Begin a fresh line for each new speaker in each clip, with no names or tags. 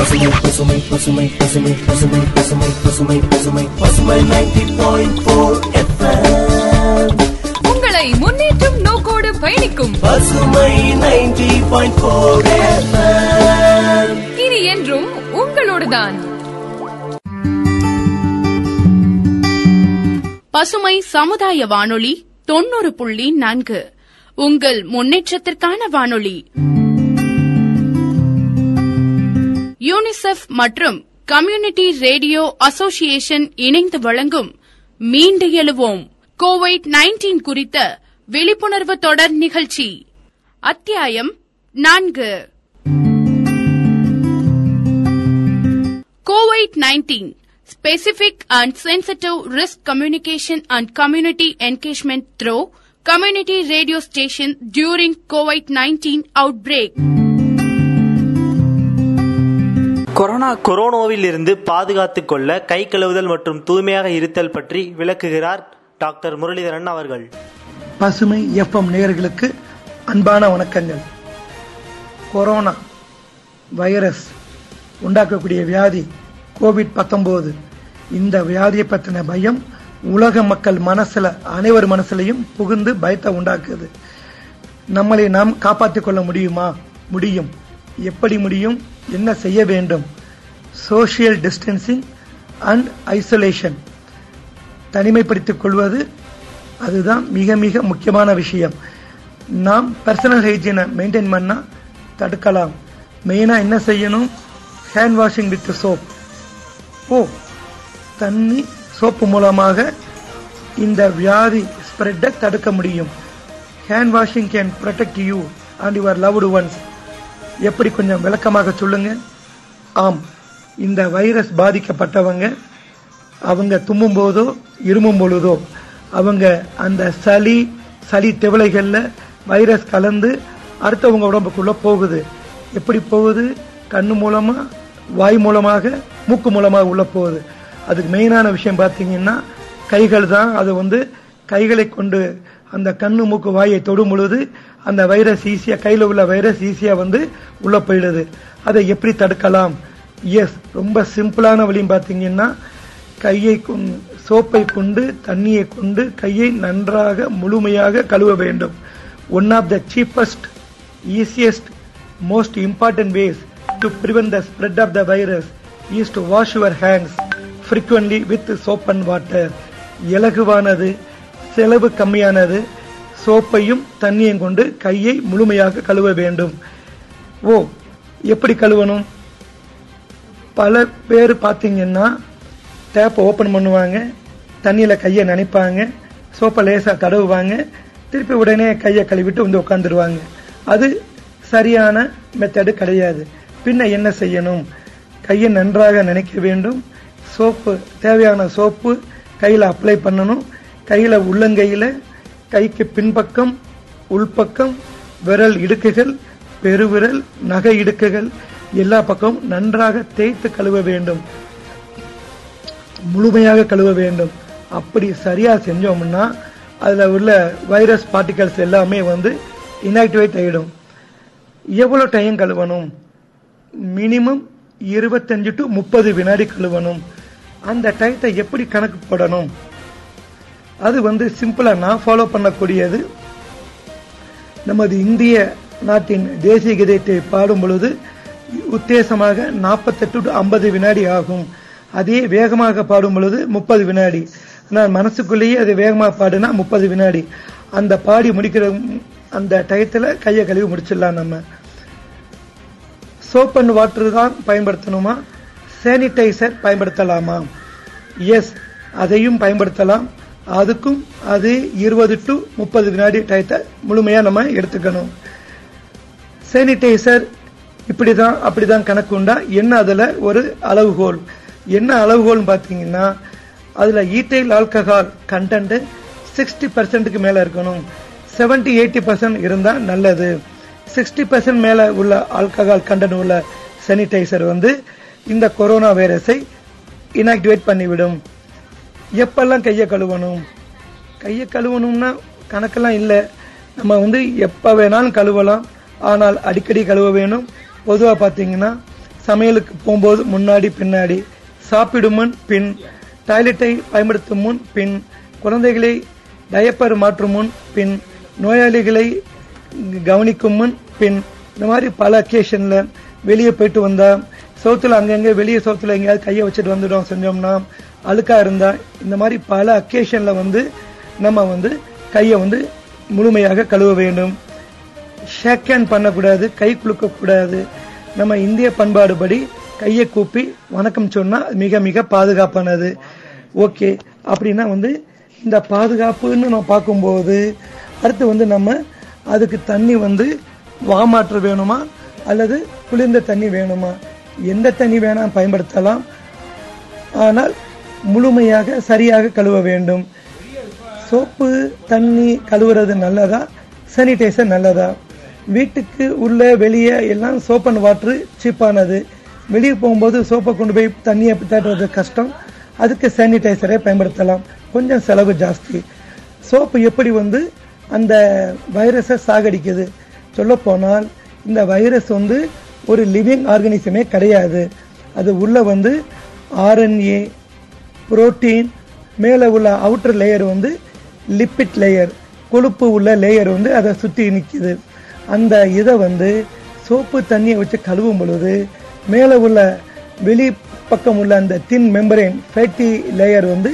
பசுமை பசுமை பசுமை பசுமை பசுமை பசுமை பசுமை பசுமை பசுமை நைன்டி பாயிண்ட் போர்
உங்களை முன்னேற்றும் நோக்கோடு பயணிக்கும்
பசுமை நைன்டி பாயிண்ட் போர்
இனி என்றும் உங்களோடுதான்.
பசுமை சமுதாய வானொலி தொண்ணூறு புள்ளி நான்கு. உங்கள் முன்னேற்றத்திற்கான வானொலி. யூனிசெஃப் மற்றும் கம்யூனிட்டி ரேடியோ அசோசியேஷன் இணைந்து வழங்கும் மீண்டு எழுவோம். கோவிட் நைன்டீன் குறித்த விழிப்புணர்வு தொடர் நிகழ்ச்சி. அத்தியாயம் நான்கு. COVID nineteen specific and sensitive risk communication and community engagement through community radio station during COVID nineteen outbreak
corona கொரோனாவில் இருந்து பாதுகாத்துக் கொள்ள கை கழுவுதல் மற்றும் தூய்மையாக இருத்தல் பற்றி விளக்குகிறார் டாக்டர் முரளிதரன் அவர்கள்.
பசுமை எஃப்எம் நேயர்களுக்கு அன்பான வணக்கங்கள். கொரோனா வைரஸ் உண்டாக்கக்கூடிய வியாதி கோவிட் 19 இந்த வியாதியை பற்றின பயம் உலக மக்கள் மனசுல அனைவர் மனசுலையும் புகுந்து பயத்தை உண்டாக்குது. நம்மளை நாம் காப்பாற்றிக் கொள்ள முடியுமா? முடியும். எப்படி முடியும்? என்ன செய்ய வேண்டும்? சோஷியல் டிஸ்டன்சிங் அண்ட் ஐசோலேஷன் தனிமைப்படுத்திக் கொள்வது அதுதான் மிக மிக முக்கியமான விஷயம். நாம் பர்சனல் ஹைஜீனை மெயின்டைன் பண்ணால் தடுக்கலாம். மெயினாக என்ன செய்யணும்? ஹேண்ட் வாஷிங் வித் சோப் ஓ தண்ணி சோப்பு மூலமாக இந்த வியாதி ஸ்ப்ரெட்டை தடுக்க முடியும். Hand washing can protect you and your loved ones எப்படி கொஞ்சம் விளக்கமாக சொல்லுங்க? ஆம் இந்த வைரஸ் பாதிக்கப்பட்டவங்க அவங்க தும்மும் போதோ இருமும் பொழுதோ அவங்க அந்த சளி சளி திவளைகளில் வைரஸ் கலந்து அடுத்தவங்க உடம்புக்குள்ளே போகுது. எப்படி போகுது? கண்ணு மூலமாக வாய் மூலமாக மூக்கு மூலமாக உள்ளே போகுது. அதுக்கு மெயினான விஷயம் பார்த்தீங்கன்னா கைகள் தான் அது வந்து கைகளை கொண்டு அந்த கண்ணு மூக்கு வாயை தொடும் பொழுது அந்த வைரஸ் ஈஸியாக கையில் உள்ள வைரஸ் ஈஸியாக வந்து உள்ளே போயிடுது. அதை எப்படி தடுக்கலாம்? எஸ் ரொம்ப சிம்பிளான வழியும் பார்த்தீங்கன்னா கையை கொண் சோப்பை கொண்டு தண்ணியை கொண்டு கையை நன்றாக முழுமையாக கழுவ வேண்டும். One of the cheapest easiest most important ways to prevent the spread of the virus is to wash your hands frequently with soap and water இலகுவானது செலவு கம்மியானது. சோப்பையும் தண்ணியும் கொண்டு கையை முழுமையாக கழுவ வேண்டும். ஓ எப்படி கழுவணும்? பல பேர் பார்த்தீங்கன்னா டேப்பை ஓப்பன் பண்ணுவாங்க. தண்ணியில் கையை நினைப்பாங்க. சோப்பை லேசாக தடவுவாங்க. திருப்பி உடனே கையை கழுவிட்டு வந்து உட்காந்துருவாங்க அது சரியான மெத்தடு கிடையாது. பின்ன என்ன செய்யணும்? கையை நன்றாக நினைக்க வேண்டும். சோப்பு தேவையான சோப்பு கையில் அப்ளை பண்ணணும். கையில் உள்ளங்கையில் கைக்கு பின்பக்கம் உள்பக்கம் விரல் இடுக்குகள் பெருவிரல் நகை இடுக்குகள் எல்லா பக்கமும் நன்றாக தேய்த்து கழுவ வேண்டும். முழுமையாக கழுவ வேண்டும். அப்படி சரியாக செஞ்சோம்னா அதில் உள்ள வைரஸ் பார்ட்டிகல்ஸ் எல்லாமே வந்து இன்ஆக்டிவேட் ஆகிடும் எவ்வளோ டைம் கழுவணும்? மினிமம் இருபத்தஞ்சு டு முப்பது வினாடி கழுவணும். அந்த டயத்தை எப்படி கணக்கு போடணும்? அது வந்து சிம்பிளாக நான் ஃபாலோ பண்ணக்கூடியது. நமது இந்திய நாட்டின் தேசிய கீதத்தை பாடும் பொழுது உத்தேசமாக நாற்பத்தெட்டு டு ஐம்பது வினாடி ஆகும். அதே வேகமாக பாடும் பொழுது முப்பது வினாடி. நான் மனசுக்குள்ளேயே அது வேகமாக பாடுனா முப்பது வினாடி. அந்த பாடி முடிக்கிற அந்த டயத்தில் கையை கழுவி முடிச்சிடலாம் நம்ம. சோப் அண்ட் வாட்டர் தான் பயன்படுத்தணுமா? சானிடைசர் பயன்படுத்தலாமா? எஸ் அதையும் பயன்படுத்தலாம். அதுக்கும் அது இருபது டு முப்பது வினாடி டயத்தை முழுமையாக நம்ம எடுத்துக்கணும். சேனிடைசர் இப்படி தான் அப்படி தான் கணக்கு உண்டா? என்ன அதில் ஒரு அளவுகோல்? என்ன அளவுகோல்னு பார்த்தீங்கன்னா அதில் ஈட்டைல் ஆல்கஹால் கண்டென்ட் சிக்ஸ்டி பர்சன்ட்டுக்கு மேலே இருக்கணும். செவன்டி எயிட்டி பர்சன்ட் இருந்தால் நல்லது. சிக்ஸ்டி பர்சன்ட் மேலே உள்ள ஆல்கஹால் கண்டென்ட் உள்ள சானிடைசர் வந்து இந்த கொரோனா வைரஸை இனாக்டிவேட் பண்ணிவிடும். எப்பெல்லாம் கையை கழுவணும்? கையை கழுவணும்னா கணக்கெல்லாம் இல்லை. நம்ம வந்து எப்போ வேணாலும் கழுவலாம். ஆனால் அடிக்கடி கழுவ வேணும். பொதுவாக பார்த்தீங்கன்னா சமையலுக்கு போகும்போது முன்னாடி பின்னாடி சாப்பிடும் முன் பின் டாய்லெட்டை பயன்படுத்தும் முன் பின் குழந்தைகளை டயப்பர் மாற்றும் முன் பின் நோயாளிகளை கவனிக்கும் முன் பின் இந்த மாதிரி பல அக்கேஷனில் வெளியே போயிட்டு வந்தால் சோத்தில் அங்கங்கே வெளியே சவுத்துல எங்கேயாவது கையை வச்சுட்டு வந்துடும் செஞ்சோம்னா அழுக்கா இருந்தா இந்த மாதிரி பல அக்கேஷன்ல வந்து நம்ம வந்து கையை வந்து முழுமையாக கழுவ வேண்டும். ஷேக் ஹேண்ட் பண்ணக்கூடாது கை குலுக்க கூடாது நம்ம இந்திய பண்பாடுபடி கையை கூப்பி வணக்கம் சொன்னா மிக மிக பாதுகாப்பானது. ஓகே அப்படின்னா வந்து இந்த பாதுகாப்புன்னு நம்ம பார்க்கும்போது அடுத்து வந்து நம்ம அதுக்கு தண்ணி வந்து வாமாற்று வேணுமா? அல்லது குளிர்ந்த தண்ணி வேணுமா? எந்த தண்ணி வேணால் பயன்படுத்தலாம். ஆனால் முழுமையாக சரியாக கழுவ வேண்டும். சோப்பு தண்ணி கழுவுறது நல்லதா? சானிடைசர் நல்லதா? வீட்டுக்கு உள்ள வெளியே எல்லாம் சோப் அண்ட் வாட்ரு சீப்பானது வெளியே போகும்போது சோப்பை கொண்டு போய் தண்ணியை தேடுறது கஷ்டம். அதுக்கு சானிடைசரை பயன்படுத்தலாம். கொஞ்சம் செலவு ஜாஸ்தி. சோப்பு எப்படி வந்து அந்த வைரஸை சாகடிக்குது? சொல்லப்போனால் இந்த வைரஸ் வந்து ஒரு லிவிங் ஆர்கனிசமே கிடையாது. அது உள்ளே வந்து ஆர்என்ஏ புரோட்டீன் மேலே உள்ள அவுட்டர் லேயர் வந்து லிப்பிட் லேயர் கொழுப்பு உள்ள லேயர் வந்து அதை சுற்றி நிற்கிது அந்த இதை வந்து சோப்பு தண்ணியை வச்சு கழுவும் பொழுது மேலே உள்ள வெளி பக்கம் உள்ள அந்த தின் மெம்பரேன் ஃபேட்டி லேயர் வந்து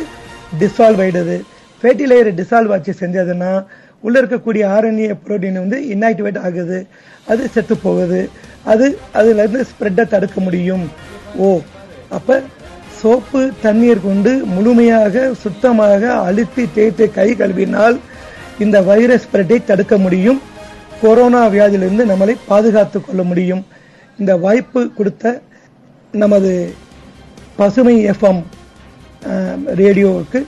டிசால்வ் ஆயிடுது. ஃபேட்டி லேயர் டிசால்வ் ஆச்சு செஞ்சதுன்னா உள்ள இருக்கக்கூடிய ஆர்என்ஏ புரோட்டீன் வந்து இன்ஆக்டிவேட் ஆகுது. அது செத்து போகுது. அது அதுல இருந்து ஸ்ப்ரெட்டை தடுக்க முடியும். ஓ அப்போ சோப்பு தண்ணீர் கொண்டு முழுமையாக சுத்தமாக அழுத்தி தேய்த்து கை கழுவினால் இந்த வைரஸ் ஸ்ப்ரெட்டை தடுக்க முடியும். கொரோனா வியாதியிலிருந்து நம்மளை பாதுகாத்துக் கொள்ள முடியும். இந்த வாய்ப்பு கொடுத்த நமது பசுமை எஃப்எம் ரேடியோவுக்கு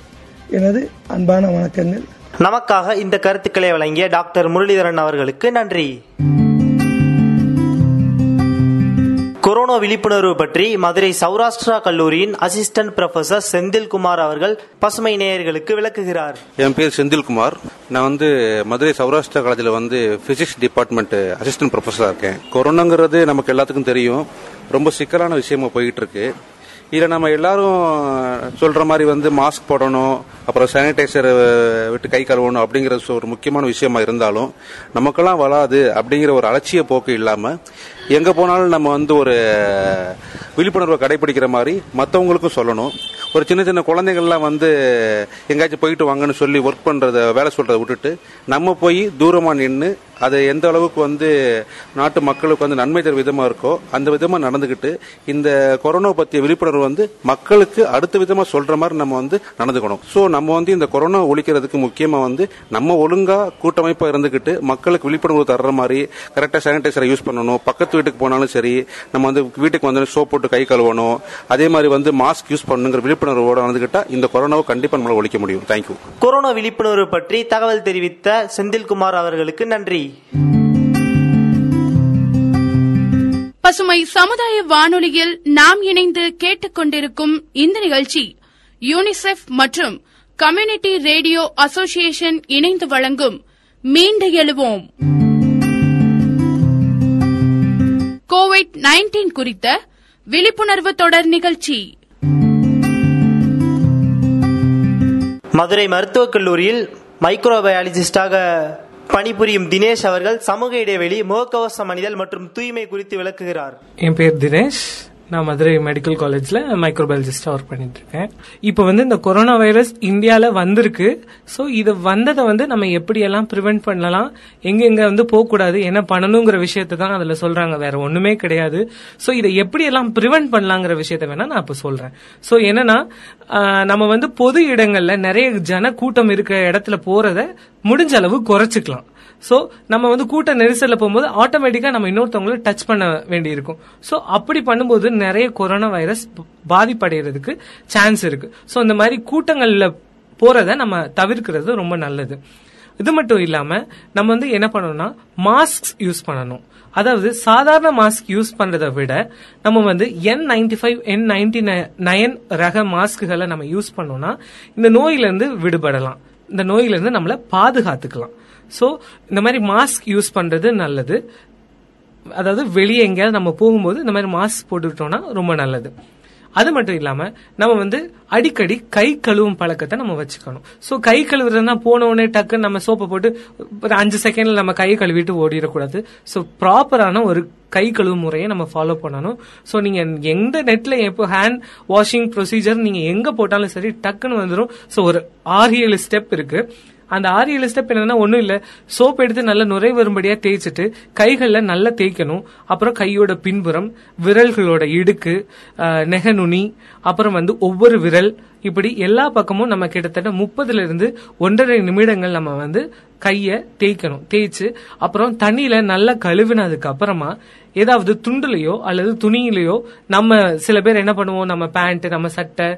எனது அன்பான வணக்கங்கள்.
நமக்காக இந்த கருத்துக்களை வழங்கிய டாக்டர் முரளிதரன் அவர்களுக்கு நன்றி. கொரோனா விழிப்புணர்வு பற்றி மதுரை சௌராஷ்டிரா கல்லூரியின் அசிஸ்டன்ட் ப்ரொஃபசர் செந்தில்குமார் அவர்கள் பசுமை நேயர்களுக்கு விளக்குகிறார்.
என் பேர் செந்தில்குமார். நான் வந்து மதுரை சௌராஷ்டிரா காலேஜில் வந்து பிசிக்ஸ் டிபார்ட்மெண்ட் அசிஸ்டன்ட் ப்ரொஃபஸராக இருக்கேன். கொரோனாங்கிறது நமக்கு எல்லாத்துக்கும் தெரியும். ரொம்ப சிக்கலான விஷயமா போயிட்டு இருக்கு இதில் நம்ம எல்லாரும் சொல்ற மாதிரி வந்து மாஸ்க் போடணும் அப்புறம் சானிடைசர் விட்டு கை கழுவணும் அப்படிங்கிறது ஒரு முக்கியமான விஷயமா இருந்தாலும் நமக்கெல்லாம் வராது அப்படிங்கிற ஒரு அலட்சிய போக்கு இல்லாமல் எங்கே போனாலும் நம்ம வந்து ஒரு விழிப்புணர்வை கடைபிடிக்கிற மாதிரி மற்றவங்களுக்கும் சொல்லணும். ஒரு சின்ன சின்ன குழந்தைகள்லாம் வந்து எங்கேயாச்சும் போயிட்டு வாங்கன்னு சொல்லி ஒர்க் பண்ணுறத வேலை சொல்கிறத விட்டுட்டு நம்ம போய் தூரமாக நின்று அது எந்த அளவுக்கு வந்து நாட்டு மக்களுக்கு வந்து நன்மை தரும் விதமாக இருக்கோ அந்த விதமாக நடந்துக்கிட்டு இந்த கொரோனா பற்றிய விழிப்புணர்வு வந்து மக்களுக்கு அடுத்த விதமாக சொல்கிற மாதிரி நம்ம வந்து நடந்துக்கணும். ஸோ நம்ம வந்து இந்த கொரோனா ஒழிக்கிறதுக்கு முக்கியமாக வந்து நம்ம ஒழுங்காக கூட்டமைப்பாக இருந்துக்கிட்டு மக்களுக்கு விழிப்புணர்வு தர்ற மாதிரி கரெக்டாக சானிடைசரை யூஸ் பண்ணணும் பக்கத்து வீட்டுக்கு போனாலும் சரி நம்ம வந்து வீட்டுக்கு வந்து சோப் போட்டு கை கழுவணும். அதே மாதிரி வந்து மாஸ்க் யூஸ் பண்ணுங்கிற விழிப்புணர்வோட நடந்துகிட்டா இந்த கொரோனாவை கண்டிப்பா நம்மளால ஒழிக்க முடியும். தேங்க்யூ
கொரோனா விழிப்புணர்வு பற்றி தகவல் தெரிவித்த செந்தில்குமார் அவர்களுக்கு நன்றி.
பசுமை சமுதாய வானொலியில் நாம் இணைந்து கேட்டுக்கொண்டிருக்கும் இந்த நிகழ்ச்சி யூனிசெஃப் மற்றும் கம்யூனிட்டி ரேடியோ அசோசியேஷன் இணைந்து வழங்கும் மீண்டு எழுவோம். நைன்டீன் குறித்த விழிப்புணர்வு தொடர் நிகழ்ச்சி.
மதுரை மருத்துவக் கல்லூரியில் மைக்ரோபயாலஜிஸ்டாக பணிபுரியும் தினேஷ் அவர்கள் சமூக இடைவெளி முகக்கவசம் அணிதல் மற்றும் தூய்மை குறித்து விளக்குகிறார்.
என் பேர் தினேஷ். நான் மதுரை மெடிக்கல் காலேஜில் மைக்ரோபயாலஜிஸ்டாக ஒர்க் பண்ணிட்டு இருக்கேன் இப்போ வந்து இந்த கொரோனா வைரஸ் இந்தியாவில் வந்திருக்கு. ஸோ இது வந்ததை வந்து நம்ம எப்படியெல்லாம் ப்ரிவெண்ட் ப்ரிவென்ட் பண்ணலாம் எங்கெங்கே வந்து போகக்கூடாது என்ன பண்ணணுங்கிற விஷயத்தை தான் அதில் சொல்கிறாங்க வேற ஒன்றுமே கிடையாது. ஸோ இதை எப்படியெல்லாம் ப்ரிவெண்ட் ப்ரிவென்ட் பண்ணலாங்கிற விஷயத்த வேணா நான் இப்போ சொல்கிறேன் ஸோ என்னன்னா நம்ம வந்து பொது இடங்களில் நிறைய ஜன கூட்டம் இருக்கிற இடத்துல போகிறத முடிஞ்ச அளவு குறைச்சிக்கலாம். ஸோ நம்ம வந்து கூட்ட நெரிசலில் போகும்போது ஆட்டோமேட்டிக்காக நம்ம இன்னொருத்தவங்களை டச் பண்ண வேண்டி இருக்கும் அப்படி பண்ணும்போது நிறைய கொரோனா வைரஸ் பாதிப்படைகிறதுக்கு சான்ஸ் இருக்கு. ஸோ இந்த மாதிரி கூட்டங்களில் போறத நம்ம தவிர்க்கிறது ரொம்ப நல்லது. இது மட்டும் இல்லாம நம்ம வந்து என்ன பண்ணணும்னா மாஸ்க் யூஸ் பண்ணணும். அதாவது சாதாரண மாஸ்க் யூஸ் பண்றதை விட நம்ம வந்து N ninety five N ninety nine ரக மாஸ்க்குகளை நம்ம யூஸ் பண்ணோம்னா இந்த நோயிலிருந்து விடுபடலாம். இந்த நோயிலிருந்து நம்மளை பாதுகாத்துக்கலாம். ஸோ இந்த மாதிரி மாஸ்க் யூஸ் பண்ணுறது நல்லது. அதாவது வெளியே எங்கேயாவது நம்ம போகும்போது இந்த மாதிரி மாஸ்க் போட்டுக்கிட்டோம்னா ரொம்ப நல்லது. அது மட்டும் இல்லாம நம்ம வந்து அடிக்கடி கை கழுவும் பழக்கத்தை நம்ம வச்சுக்கணும். ஸோ கை கழுவுறதுனா போன உடனே டக்குன்னு நம்ம சோப்பை போட்டு ஒரு அஞ்சு செகண்ட்ல நம்ம கையை கழுவிட்டு ஓடிடக்கூடாது. ஸோ ப்ராப்பரான ஒரு கை கழுவு முறையை நம்ம ஃபாலோ பண்ணணும். ஸோ நீங்க எந்த நெட்ல எப்போ ஹேண்ட் வாஷிங் ப்ரொசீஜர் நீங்க எங்க போட்டாலும் சரி டக்குன்னு வந்துடும் ஸோ ஒரு ஆறு ஏழு ஸ்டெப் இருக்கு. அந்த ஆறு ஏழு ஸ்டெப் என்னன்னா ஒண்ணும் இல்ல. சோப் எடுத்து நல்லா நுரை வரும்படியா தேய்ச்சிட்டு கைகள்ல நல்லா தேய்க்கணும். அப்புறம் கையோட பின்புறம் விரல்களோட இடுக்கு நெகநுனி அப்புறம் வந்து ஒவ்வொரு விரல். இப்படி எல்லா பக்கமும் நம்ம கிட்டத்தட்ட முப்பதுல இருந்து ஒன்றரை நிமிடங்கள் நம்ம வந்து கைய தேய்க்கணும். தேய்ச்சு அப்புறம் தண்ணியில நல்லா கழுவினதுக்கு அப்புறமா ஏதாவது துண்டுலையோ அல்லது துணியிலையோ நம்ம சில பேர் என்ன பண்ணுவோம்? நம்ம பேண்ட் நம்ம சட்டை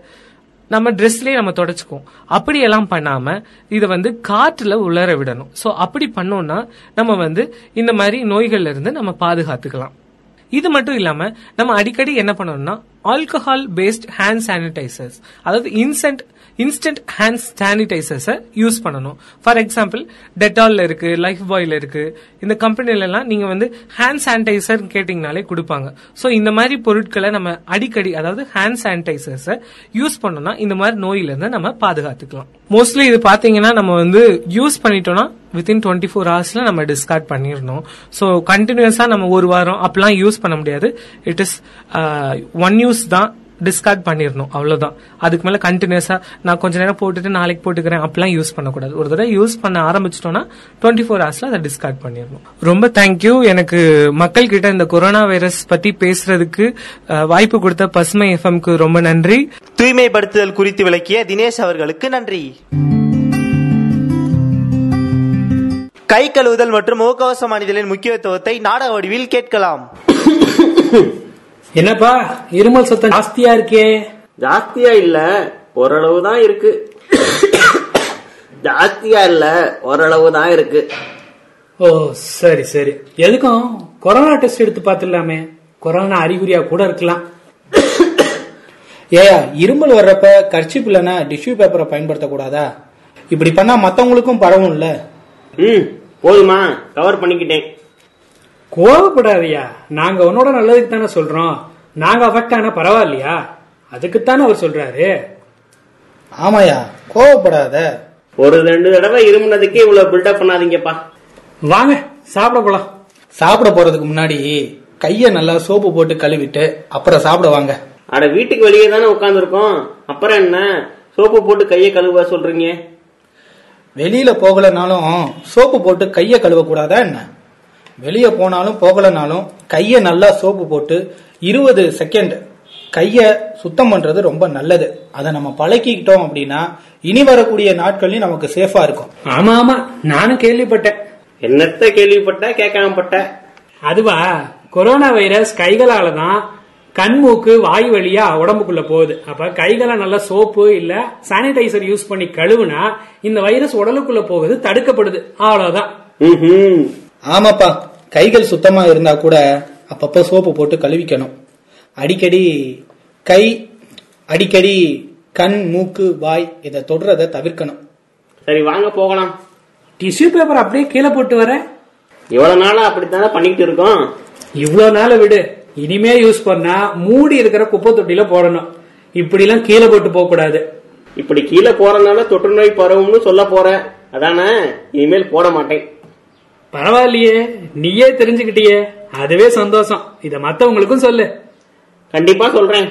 நம்ம ட்ரெஸ்லயே நம்ம தொடச்சுக்குவோம். அப்படியெல்லாம் பண்ணாம இத வந்து காற்றுல உலர விடணும். சோ அப்படி பண்ணோம்னா நம்ம வந்து இந்த மாதிரி நோய்கள்ல இருந்து நம்ம பாதுகாத்துக்கலாம். இது மட்டும் இல்லாம நம்ம அடிக்கடி என்ன பண்ணணும்னா ஆல்கஹால் பேஸ்ட் ஹேண்ட் சானிடைசர்ஸ் அதாவது இன்சென்ட் இன்ஸ்டன்ட் ஹேண்ட் சானிடைசர்ஸை யூஸ் பண்ணணும். ஃபார் எக்ஸாம்பிள் டெட்டாலில் இருக்கு லைஃப் பாயில் இருக்கு. இந்த கம்பெனில எல்லாம் நீங்க வந்து ஹேண்ட் சானிடைசர் கேட்டீங்கனாலே கொடுப்பாங்க. சோ இந்த மாதிரி பொருட்களை நம்ம அடிக்கடி அதாவது ஹேண்ட் சானிடைசர்ஸை யூஸ் பண்ணோம்னா இந்த மாதிரி நோயில இருந்து நம்ம பாதுகாத்துக்கலாம். மோஸ்ட்லி இது பாத்தீங்கன்னா நம்ம வந்து யூஸ் பண்ணிட்டோம்னா வித்தின் டுவெண்ட்டி ஃபோர் ஹவர்ஸ்ல நம்ம டிஸ்கார்ட் பண்ணிடணும். ஸோ கண்டினியூஸா நம்ம ஒரு வாரம் அப்பெல்லாம் யூஸ் பண்ண முடியாது. இட் இஸ் ஒன் யூஸ் தான் டிஸ்கார்ட் பண்ணிடணும். அவ்வளவுதான். அதுக்கு மேல கண்டினியூஸா நான் கொஞ்ச நேரம் போட்டுட்டு நாளைக்கு போட்டுக்கிறேன் அப்பெல்லாம் யூஸ் பண்ணக்கூடாது. ஒரு தடவை யூஸ் பண்ண ஆரம்பிச்சிட்டோம்னா டுவெண்ட்டி ஃபோர் ஹவர்ஸ்ல அதை டிஸ்கார்ட் பண்ணிடணும். ரொம்ப தேங்க்யூ எனக்கு மக்கள் கிட்ட இந்த கொரோனா வைரஸ் பத்தி பேசுறதுக்கு uh, வாய்ப்பு கொடுத்த பசுமை எஃப்எம்க்கு ரொம்ப நன்றி.
தூய்மைப்படுத்துதல் குறித்து விளக்கிய தினேஷ் அவர்களுக்கு நன்றி. கை கழுவுதல் மற்றும் முகக்கவசம் அணிதலின் முக்கியத்துவத்தை நாடக வடிவில் கேட்கலாம்.
என்னப்பா இருமல் சத்தம் ஜாஸ்தியா இருக்கே?
ஜாஸ்தியா இல்ல ஓரளவு தான் இருக்கு. ஜாஸ்தியா இல்ல ஓரளவு தான் இருக்கு.
ஓ சரி சரி. எதுக்கும்? கொரோனா டெஸ்ட் எடுத்து பார்த்துடலாமே. கொரோனா அறிகுறியா கூட இருக்கலாம். ஏயா இருமல் வர்றப்ப கர்ச்சிப் இல்லைன்னா டிஷ்யூ பேப்பரை பயன்படுத்தக்கூடாதா? இப்படி பண்ணா மத்தவங்களுக்கும் பரவும்ல.
ம். போதுமா? கவர் பண்ணிக்கிட்டேன்.
கோவப்படாதயா. நாங்க உன்னோட நல்லதுக்கு தானே சொல்றோம். நாங்க அஃபெக்ட் ஆனா பரவாயில்லையா? அதுக்குத்தானே அவர் சொல்றாரு. ஆமாயா கோவப்படாத.
ஒரு ரெண்டு தடவை இருமுனதுக்கே இவ்வளவு பில்டப் பண்ணாதீங்கப்பா.
வாங்க சாப்பிட போலாம். சாப்பிட போறதுக்கு முன்னாடி கைய நல்லா சோப்பு போட்டு கழுவிட்டு அப்புறம் சாப்பிட வாங்க.
அட வீட்டுக்கு வெளியே தானே உட்காந்துருக்கோம் அப்புறம் என்ன? சோப்பு போட்டு கையை கழுவ சொல்றீங்க.
வெளியில போகலனாலும் சோப்பு போட்டு கைய கழுவ கூடாதா என்ன? வெளிய போனாலும் போகலனாலும் கைய நல்லா சோப்பு போட்டு இருபது செகண்ட் கைய சுத்தம் பண்றது ரொம்ப நல்லது. அதை நம்ம பழக்கிக்கிட்டோம் அப்படின்னா இனி வரக்கூடிய நாட்கள்லயும் நமக்கு சேஃபா இருக்கும். ஆமா ஆமா. நானும் கேள்விப்பட்டேன்.
என்னத்த கேள்விப்பட்ட? கேட்காம பட்ட?
அதுவா கொரோனா வைரஸ் கைகளால தான் கண் மூக்கு வாய் வழியா உடம்புக்குள்ள போகுது. அப்ப கைகளை நல்லா சோப்பு இல்ல சானிடைசர் யூஸ் பண்ணி கழுவுனா இந்த வைரஸ் உடலுக்குள்ள போகுது தடுக்கப்படுது. அவ்வளவுதான். ஆமாப்பா. கைகள் சுத்தமா இருந்தா கூட அப்பப்ப சோப்பு போட்டு கழுவிக்கணும். அடிக்கடி கை அடிக்கடி கண் மூக்கு வாய் இதை தொடுறத தவிர்க்கணும்.
சரி வாங்க போகலாம்.
டிஷ்யூ பேப்பர் அப்படியே கீழே போட்டு வர.
இவ்வளவு நாளா அப்படித்தானே பண்ணிக்கிட்டு இருக்கோம்?
இவ்வளவு நாள விடு. இனிமே யூஸ் பண்ணா மூடி இருக்கிற குப்பை தொட்டில போடணும். இப்படி எல்லாம் கீழே போட்டு போக கூடாது.
இப்படி கீழே போறதுனால தொற்று நோய் பரவும்னு சொல்ல போற அதானே? இனிமேல் போட மாட்டேன்.
பரவாயில்லையே. நீயே தெரிஞ்சுக்கிட்டியே. அதுவே சந்தோஷம். இத மத்தவங்களுக்கும் சொல்லு.
கண்டிப்பா சொல்றேன்.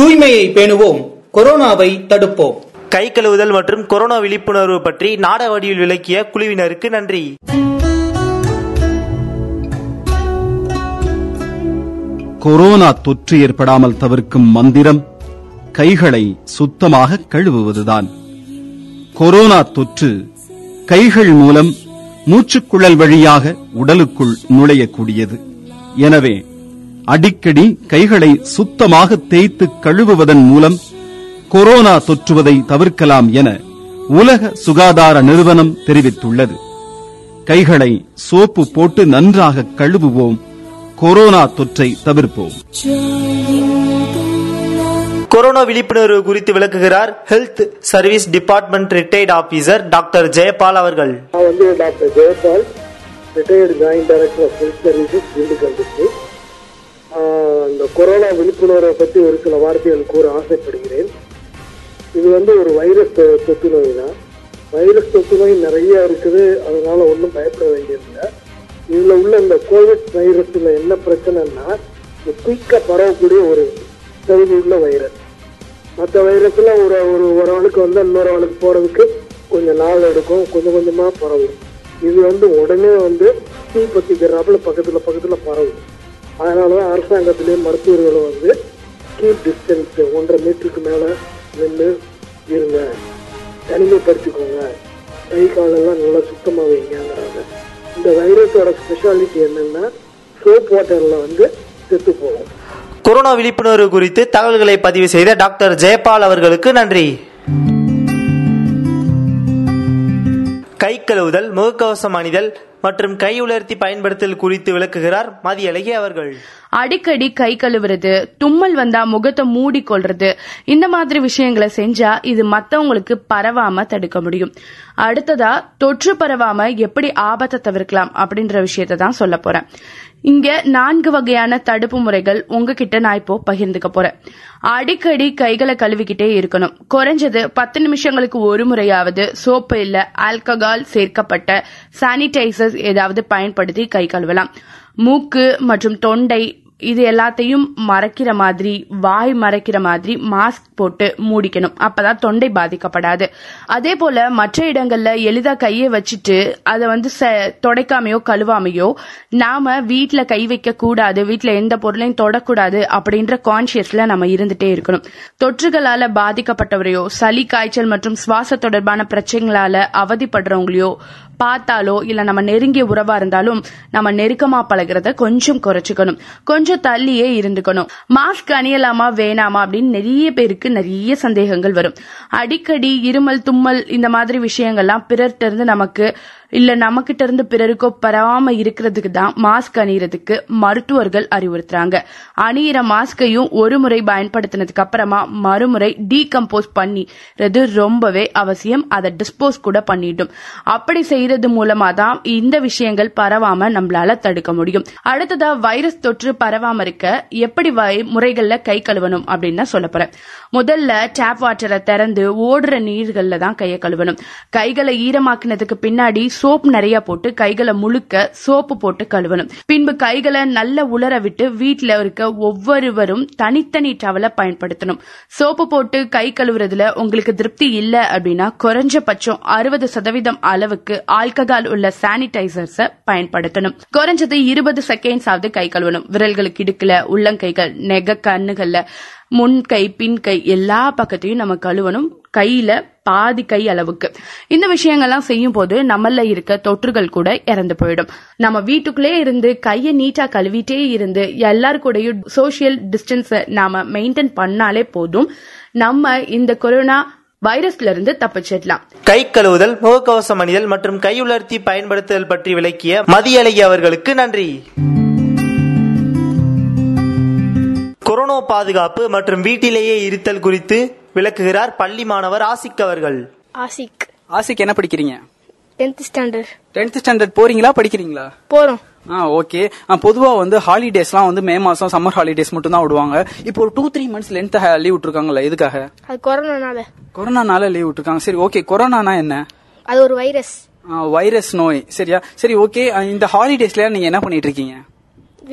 தூய்மையை பேணுவோம். கொரோனாவை தடுப்போம்.
கை கழுவுதல் மற்றும் கொரோனா விழிப்புணர்வு பற்றி நாடக வடிவில் விளக்கிய குழுவினருக்கு நன்றி.
கொரோனா தொற்று ஏற்படாமல் தவிர்க்கும் மந்திரம் கைகளை சுத்தமாக கழுவுவதுதான். கொரோனா தொற்று கைகள் மூலம் மூச்சுக்குழல் வழியாக உடலுக்குள் நுழையக்கூடியது. எனவே அடிக்கடி கைகளை சுத்தமாக தேய்த்து கழுவுவதன் மூலம் கொரோனா தொற்றுவதை தவிர்க்கலாம் என உலக சுகாதார நிறுவனம் தெரிவித்துள்ளது. கைகளை சோப்பு போட்டு நன்றாக கழுவுவோம் கொரோனா தொற்றை தவிர்ப்போம்.
கொரோனா விழிப்புணர்வு குறித்து விளக்குகிறார் health service department retired officer doctor Jayapal அவர்கள்.
நான் வந்து doctor Jayapal retired joint director of health services Dindigul district இந்த கொரோனா விழிப்புணர்வை பற்றி ஒரு சில வார்த்தைகள் கூற ஆசைப்படுகிறேன். இது வந்து ஒரு வைரஸ் தொற்று நோய் தான். வைரஸ் தொற்று நோய் நிறைய இருக்குது. அதனால ஒன்றும் பயப்பட வேண்டியதில்லை. இதுல உள்ள இந்த கோவிட் வைரஸ்ல என்ன பிரச்சனைன்னா குயிக்கா பரவக்கூடிய ஒரு தகுதி உள்ள வைரஸ். மற்ற வைரஸ்ல ஒரு ஒரு ஒரு ஆளுக்கு வந்து இன்னொரு ஆளுக்கு போறதுக்கு கொஞ்சம் நாள் எடுக்கும் கொஞ்சம் கொஞ்சமா பரவும். இது வந்து உடனே வந்து தீ பத்திக்கிறாப்புல பக்கத்துல பக்கத்துல பரவும். அதனாலதான் அரசாங்கத்திலேயே மருத்துவர்களும் வந்து கீப் டிஸ்டன்ஸ் ஒன்றரை மீட்டருக்கு மேல நின்று இருங்க. தனிமைப்படுத்திக்கோங்க. கை காலெல்லாம் நல்லா சுத்தமாக வைங்கிறாங்க இந்த வைரஸோட ஸ்பெஷாலிட்டி என்னன்னா சோப் வாட்டர்ல வந்து செத்து போகும்.
கொரோனா விழிப்புணர்வு குறித்து தகவல்களை பதிவு செய்த டாக்டர் ஜெயபால் அவர்களுக்கு நன்றி. கை கழுவுதல் முகக்கவசம் அணிதல் மற்றும் கை உலர்த்தி பயன்படுத்தல் குறித்து விளக்குகிறார் மதியழகி அவர்கள்.
அடிக்கடி கை கழுவுறது தும்மல் வந்தா முகத்தை மூடி கொள்றது இந்த மாதிரி விஷயங்களை செஞ்சா இது மத்தவங்களுக்கு பரவாம தடுக்க முடியும். அடுத்ததா தொற்று பரவாம எப்படி ஆபத்தை தவிர்க்கலாம் அப்படின்ற விஷயத்தை தான் சொல்ல போறேன். இங்க நான்கு வகையான தடுப்பு முறைகள் உங்ககிட்ட நான் இப்போ பகிர்ந்துக்க போறேன். அடிக்கடி கைகளை கழுவிக்கிட்டே இருக்கணும். குறைஞ்சது பத்து நிமிஷங்களுக்கு ஒரு முறையாவது சோப்பு இல்ல ஆல்கஹால் சேர்க்கப்பட்ட சானிடைசர்ஸ் ஏதாவது பயன்படுத்தி கை கழுவலாம். மூக்கு மற்றும் தொண்டை இது எல்லாத்தையும் மறைக்கிற மாதிரி வாய் மறைக்கிற மாதிரி மாஸ்க் போட்டு மூடிக்கணும். அப்பதான் தொண்டை பாதிக்கப்படாது. அதே போல மற்ற இடங்கள்ல எளிதா கையை வச்சுட்டு அதை வந்து ச- தொடைக்காமையோ கழுவாமையோ நாம வீட்டுல கை வைக்க கூடாது வீட்டுல எந்த பொருளையும் தொடக்கூடாது அப்படின்ற கான்சியஸ்ல நம்ம இருந்துட்டே இருக்கணும். தொற்றுகளால பாதிக்கப்பட்டவரையோ சளி காய்ச்சல் மற்றும் சுவாச தொடர்பான பிரச்சனைகளால அவதிப்படுறவங்களையோ பார்த்தாலோ இல்ல நம்ம நெருங்கிய உறவா இருந்தாலும் நம்ம நெருக்கமா பழகுறத கொஞ்சம் குறைச்சுக்கணும். கொஞ்சம் தள்ளியே இருந்துக்கணும். மாஸ்க் அணியலாமா வேணாமா அப்படின்னு நிறைய பேருக்கு நிறைய சந்தேகங்கள் வரும். அடிக்கடி இருமல் தும்மல் இந்த மாதிரி விஷயங்கள்லாம் பிறர்கிட்ட இருந்து நமக்கு இல்ல நம்மகிட்ட இருந்து பிறருக்கோ பரவாம இருக்கிறதுக்கு தான் மாஸ்க் அணியறதுக்கு மருத்துவர்கள் அறிவுறுத்துறாங்க. அணியிற மாஸ்கையும் ஒரு முறை பயன்படுத்தினதுக்கு அப்புறமா மறுமுறை டீகம்போஸ் பண்ணிறது ரொம்பவே அவசியம். அதை டிஸ்போஸ் கூட பண்ணிடும். அப்படி செய்யறது மூலமா தான் இந்த விஷயங்கள் பரவாம நம்மளால தடுக்க முடியும். அடுத்ததா வைரஸ் தொற்று பரவாம இருக்க எப்படி வை- முறைகள்ல கை கழுவணும் அப்படின்னு தான் சொல்ல போறேன். முதல்ல டேப் வாட்டரை திறந்து ஓடுற நீர்கள்ல தான் கையை கழுவணும். கைகளை ஈரமாக்கினதுக்கு பின்னாடி சோப் நிறைய போட்டு கைகளை முழுக்க சோப்பு போட்டு கழுவணும். பின்பு கைகளை நல்ல உலர விட்டு வீட்டில் இருக்க ஒவ்வொருவரும் தனித்தனி டவலை பயன்படுத்தணும். சோப்பு போட்டு கை கழுவுறதுல உங்களுக்கு திருப்தி இல்ல அப்படின்னா குறைஞ்சபட்சம் அறுபது சதவீதம் அளவுக்கு ஆல்கஹால் உள்ள சானிடைசர்ஸ பயன்படுத்தணும். குறைஞ்சது இருபது செகண்ட்ஸ் ஆவது கை கழுவணும். விரல்களுக்கு இடுக்கல உள்ளங்கைகள் நெக கண்ணுகள்ல முன் கை பின் கை எல்லா பக்கத்தையும் நம்ம கழுவணும். கையில பாதி கை அளவுக்கு. இந்த விஷயங்கள்லாம் செய்யும் போது நம்மள இருக்க தொற்றுகள் கூட இறந்து போயிடும். நம்ம வீட்டுக்குள்ளே இருந்து கையை நீட்டா கழுவிட்டே இருந்து எல்லாரு கூடயும் சோசியல் டிஸ்டன்ஸ் நாம மெயின்டைன் பண்ணாலே போதும். நம்ம இந்த கொரோனா வைரஸ்ல இருந்து தப்பிச்சிடலாம்.
கை கழுவுதல் முகக்கவசம் அணிதல் மற்றும் கை உலர்த்தி பயன்படுத்துதல் பற்றி விளக்கிய மதியழகி அவர்களுக்கு நன்றி. கொரோனா பாதுகாப்பு மற்றும் வீட்டிலேயே இருத்தல் குறித்து விளக்குகிறார் பள்ளி மாணவர் ஆசிக் அவர்கள்.
ஆசிக்.
ஆசிக் என்ன படிக்கிறீங்க?
டென்த் ஸ்டாண்டர்ட்
டென்த் ஸ்டாண்டர்ட் போறீங்களா? படிக்கிறீங்களா?
போறோம்.
ஆ ஓகே பொதுவா வந்து ஹாலிடேஸ்லாம் வந்து மே மாசம் சம்மர் ஹாலிடேஸ் மட்டும் தான் விடுவாங்க. இப்போ ஒரு two three months length leave விட்டுருக்காங்கல்ல எதுக்காக?
அது கொரோனானால.
கொரோனானால லீவ் விட்டுருக்காங்க. சரி ஓகே கொரோனானா என்ன?
அது ஒரு வைரஸ்
வைரஸ் நோய். சரியா? சரி ஓகே இந்த ஹாலிடேஸ்ல நீங்க என்ன பண்ணிட்டு இருக்கீங்க?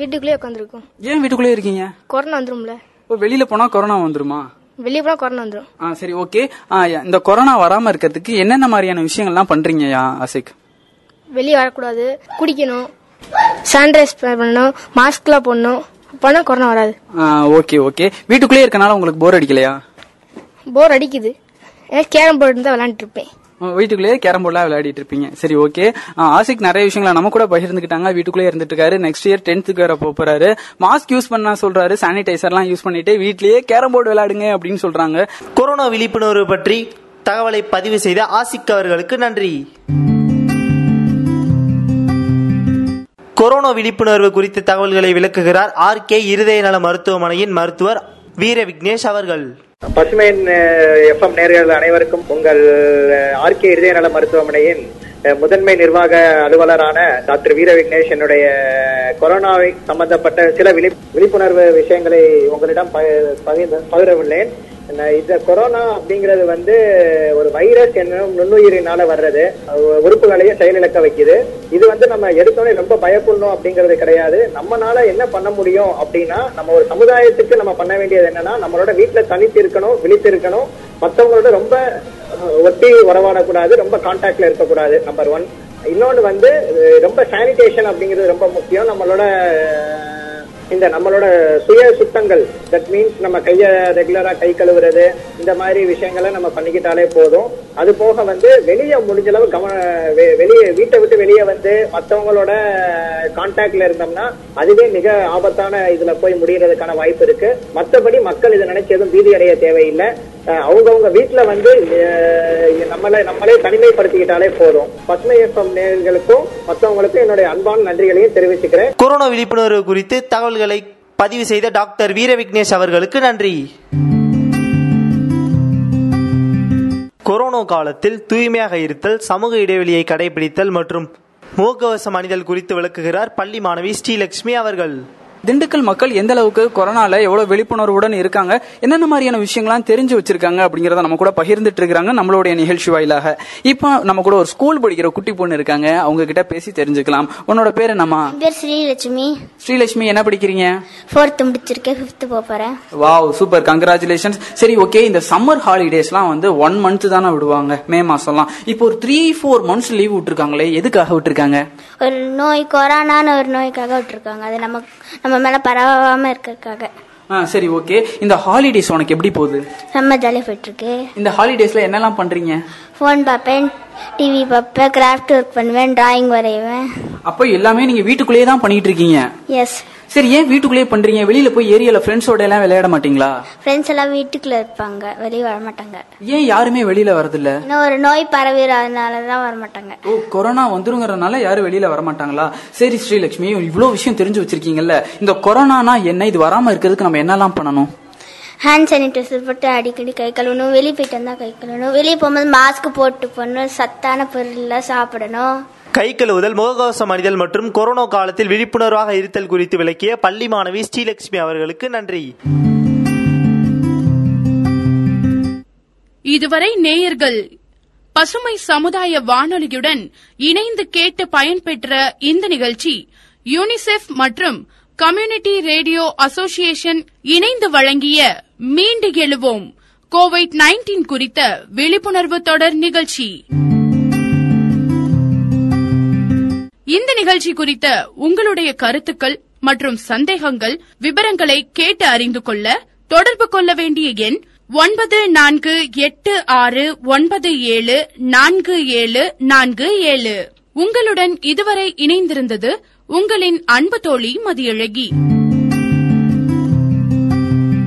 வீட்டுக்குள்ளேயே உட்காந்துருக்கோம்.
ஏன் வீட்டுக்குள்ளே இருக்கீங்க?
கொரோனா வந்துரும்ல.
வெளியில போனா கொரோனா வந்துருமா?
வெளியே போனா கொரோனா வந்துரும்.
ஆ சரி ஓகே இந்த கொரோனா வராம இருக்கிறதுக்கு என்னென்ன மாதிரியான விஷயங்கள்லாம் பண்றீங்கயா ஆசிக்
வெளியே வரக்கூடாது. குடிக்கணும். சானிடைஸ் பண்ணணும். மாஸ்க்லாம் போடணும். அப்போனா கொரோனா வராது.
ஓகே ஓகே வீட்டுக்குள்ளே இருக்கனால உங்களுக்கு போர் அடிக்கலையா?
போர் அடிக்குது. கேரம் போர்டு இருந்தால் விளாண்டுட்டு இருப்பேன்.
வீட்டுக்குள்ளேயே கேரம் போர்ட்லாம் விளையாடிட்டு இருப்பீங்க. சரி ஓகே ஆசிக் நிறைய விஷயங்களை நம்ம கூட பகிர்ந்துக்கிட்டாங்க. வீட்டுக்குள்ளே இருந்துட்டு இருக்காரு நெக்ஸ்ட் இயர் டென்த்துக்கு வர போறாரு. மாஸ்க் யூஸ் பண்ண சொல்றாரு. சானிடைசர்லாம் யூஸ் பண்ணிட்டு வீட்லயே கேரம் போர்டு விளையாடுங்க அப்படின்னு சொல்றாங்க.
கொரோனா விழிப்புணர்வு பற்றி தகவலை பதிவு செய்த ஆசிக் அவர்களுக்கு நன்றி. கொரோனா விழிப்புணர்வு குறித்த தகவல்களை விளக்குகிறார் ஆர் கே இருதய நல மருத்துவமனையின் மருத்துவர் வீர விக்னேஷ் அவர்கள்.
பசுமையின் எஃப்எம் நேர்கள் அனைவருக்கும் உங்கள் ஆர்கே இருதய நல மருத்துவமனையின் அஹ், முதன்மை நிர்வாக அலுவலரான டாக்டர் வீர விக்னேஷ் என்னுடைய கொரோனாவை சம்பந்தப்பட்ட சில விழி- விழிப்புணர்வு விஷயங்களை உங்களிடம் ப- பகிர்ந்து பகிர இந்த- கொரோனா அப்படிங்கிறது வந்து ஒரு வைரஸ் என்னும் நுண்ணுயிரினால வர்றது. உறுப்புகளையும் செயலிழக்க வைக்குது. இது வந்து நம்ம எடுத்தோடனே ரொம்ப பயப்படணும் அப்படிங்கிறது கிடையாது. நம்மனால என்ன பண்ண முடியும் அப்படின்னா நம்ம ஒரு சமுதாயத்துக்கு நம்ம பண்ண வேண்டியது என்னன்னா நம்மளோட வீட்டுல தனித்து இருக்கணும் விழித்து இருக்கணும். மற்றவங்களோட ரொம்ப ஒட்டி உறவாடக்கூடாது ரொம்ப கான்டாக்ட்ல இருக்கக்கூடாது நம்பர் ஒன் இன்னொன்று வந்து ரொம்ப சானிடேஷன் அப்படிங்கிறது ரொம்ப முக்கியம். நம்மளோட இந்த நம்மளோட சுய சுத்தங்கள் தட் மீன்ஸ் நம்ம கையை ரெகுலரா கை கழுவுறது இந்த மாதிரி விஷயங்களை நம்ம பண்ணிக்கிட்டாலே போதும். அது போக வந்து வெளியே முடிஞ்ச அளவு கவன வெ- வெளியே வீட்டை விட்டு வெளியே வந்து மற்றவங்களோட கான்டாக்ட்ல இருந்தோம்னா அதுவே மிக ஆபத்தான இதுல போய் முடியறதுக்கான வாய்ப்பு இருக்கு. மற்றபடி மக்கள் இதை நினைச்சு எதுவும் பீதி அடைய தேவையில்லை. அவங்கவுங்க வீட்டுல வந்து நம்மளை நம்மளே தனிமைப்படுத்திக்கிட்டாலே போதும். பசுமை எஃப்எம் நேர்களுக்கும் மற்றவங்களுக்கும் என்னுடைய அன்பான நன்றிகளையும் தெரிவிச்சுக்கிறேன்.
கொரோனா விழிப்புணர்வு குறித்து தகவல்களை பதிவு செய்த டாக்டர் வீர விக்னேஷ் அவர்களுக்கு நன்றி. கொரோனா காலத்தில் தூய்மையாக இருத்தல் சமூக இடைவெளியை கடைபிடித்தல் மற்றும் முகக்கவசம் அணிதல் குறித்து விளக்குகிறார் பள்ளி மாணவி ஸ்ரீலட்சுமி அவர்கள்.
திண்டுக்கல் மக்கள் எந்த அளவுக்கு கொரோனால எவ்வளவு விழிப்புணர்வுடன் இருக்காங்க என்னென்ன மாதிரியான விஷயங்கள்லாம் தெரிஞ்சு வச்சிருக்காங்க அப்படிங்கறத நம்ம கூட பகிர்ந்துட்டு இருக்காங்க நம்மளுடைய நிகழ்ச்சி வாயிலாக. இப்போ நம்ம கூட ஒரு ஸ்கூல் படிக்கிற குட்டி பொண்ணு இருக்காங்க. அவங்க கிட்ட பேசி தெரிஞ்சுக்கலாம். உன்னோட பேர் என்னம்மா?
என் பேர் ஸ்ரீலட்சுமி.
ஸ்ரீலட்சுமி என்ன படிக்கிறீங்க?
ஃபோர்த்து முடிச்சிருக்கேன். ஃபிஃப்த்து போக போகிறேன்
வாவ் சூப்பர் கங்க்ராச்சுலேஷன்ஸ் சரி ஓகே இந்த சம்மர் ஹாலிடேஸ்லாம் வந்து ஒன் மந்த் தானே விடுவாங்க மே மாசம்லாம். இப்போ ஒரு த்ரீ ஃபோர் மந்த்ஸ் லீவ் விட்டுருக்காங்களே எதுக்காக விட்டுருக்காங்க?
ஒரு நோய் கொரோனான்னு ஒரு நோய்க்காக விட்டுருக்காங்க. அது நம்ம நம்ம மேலே பரவாமல் இருக்கிறதுக்காக.
ஆ சரி ஓகே. இந்த ஹாலிடேஸ் உனக்கு எப்படி போகுது?
ரொம்ப ஜாலியாக போயிட்டுருக்கு.
இந்த ஹாலிடேஸ்ல என்னெல்லாம் பண்றீங்க?
ஃபோன் பார்ப்பேன் டிவி பார்ப்பேன் கிராஃப்ட் ஒர்க் பண்ணுவேன் டிராயிங் வரைவேன்.
அப்போ எல்லாமே நீங்க வீட்டுக்குள்ளேயே தான் பண்ணிட்டு இருக்கீங்க?
எஸ்
சரி ஏன் வீட்டுக்குள்ளேயே பண்றீங்க? வெளியில போய் ஏரியால ஃப்ரெண்ட்ஸோட எல்லாம் விளையாட மாட்டீங்களா?
ஃப்ரெண்ட்ஸ் எல்லாம் வீட்டுக்குள்ள இருப்பாங்க. வெளியே வர மாட்டாங்க.
ஏன் யாருமே வெளியில வரதில்ல?
இன்னும் ஒரு நோய் பரவிறதுனால தான் வர மாட்டாங்க.
ஓ கொரோனா வந்துருங்கறதுனால யாரும் வெளியில வர மாட்டாங்களா? சரி ஸ்ரீலட்சுமி இவ்வளவு விஷயம் தெரிஞ்சு வச்சிருக்கீங்கல்ல. இந்த கொரோனானா என்ன? இது வராம இருக்கிறதுக்கு நம்ம என்னெல்லாம் பண்ணணும்?
ஹேண்ட் சானிடைசர் போட்டு அடிக்கடி கை கழுவணும். வெளியே போயிட்டு வந்தா கை கழுவணும். வெளியே போகும்போது மாஸ்க் போட்டு போகணும் சத்தான பொருள்லாம் சாப்பிடணும்.
கை கழுவுதல் முகக்கவசம் அணிதல் மற்றும் கொரோனா காலத்தில் விழிப்புணர்வாக இருத்தல் குறித்து விளக்கிய பள்ளி மாணவி ஸ்ரீலட்சுமி அவர்களுக்கு நன்றி.
இதுவரை நேயர்கள் பசுமை சமுதாய வானொலியுடன் இணைந்து கேட்டு பயன்பெற்ற இந்த நிகழ்ச்சி யூனிசெஃப் மற்றும் கம்யூனிட்டி ரேடியோ அசோசியேஷன் இணைந்து வழங்கிய மீண்டு எழுவோம். கோவிட் நைன்டீன் குறித்த விழிப்புணர்வு தொடர் நிகழ்ச்சி. இந்த நிகழ்ச்சி குறித்த உங்களுடைய கருத்துக்கள் மற்றும் சந்தேகங்கள் விவரங்களை கேட்டு அறிந்து கொள்ள தொடர்பு கொள்ள வேண்டிய எண் ஒன்பது நான்கு எட்டு ஆறு ஒன்பது ஏழு நான்கு ஏழு நான்கு ஏழு. உங்களுடன் இதுவரை இணைந்திருந்தது உங்களின் அன்பு தோழி மதியழகி.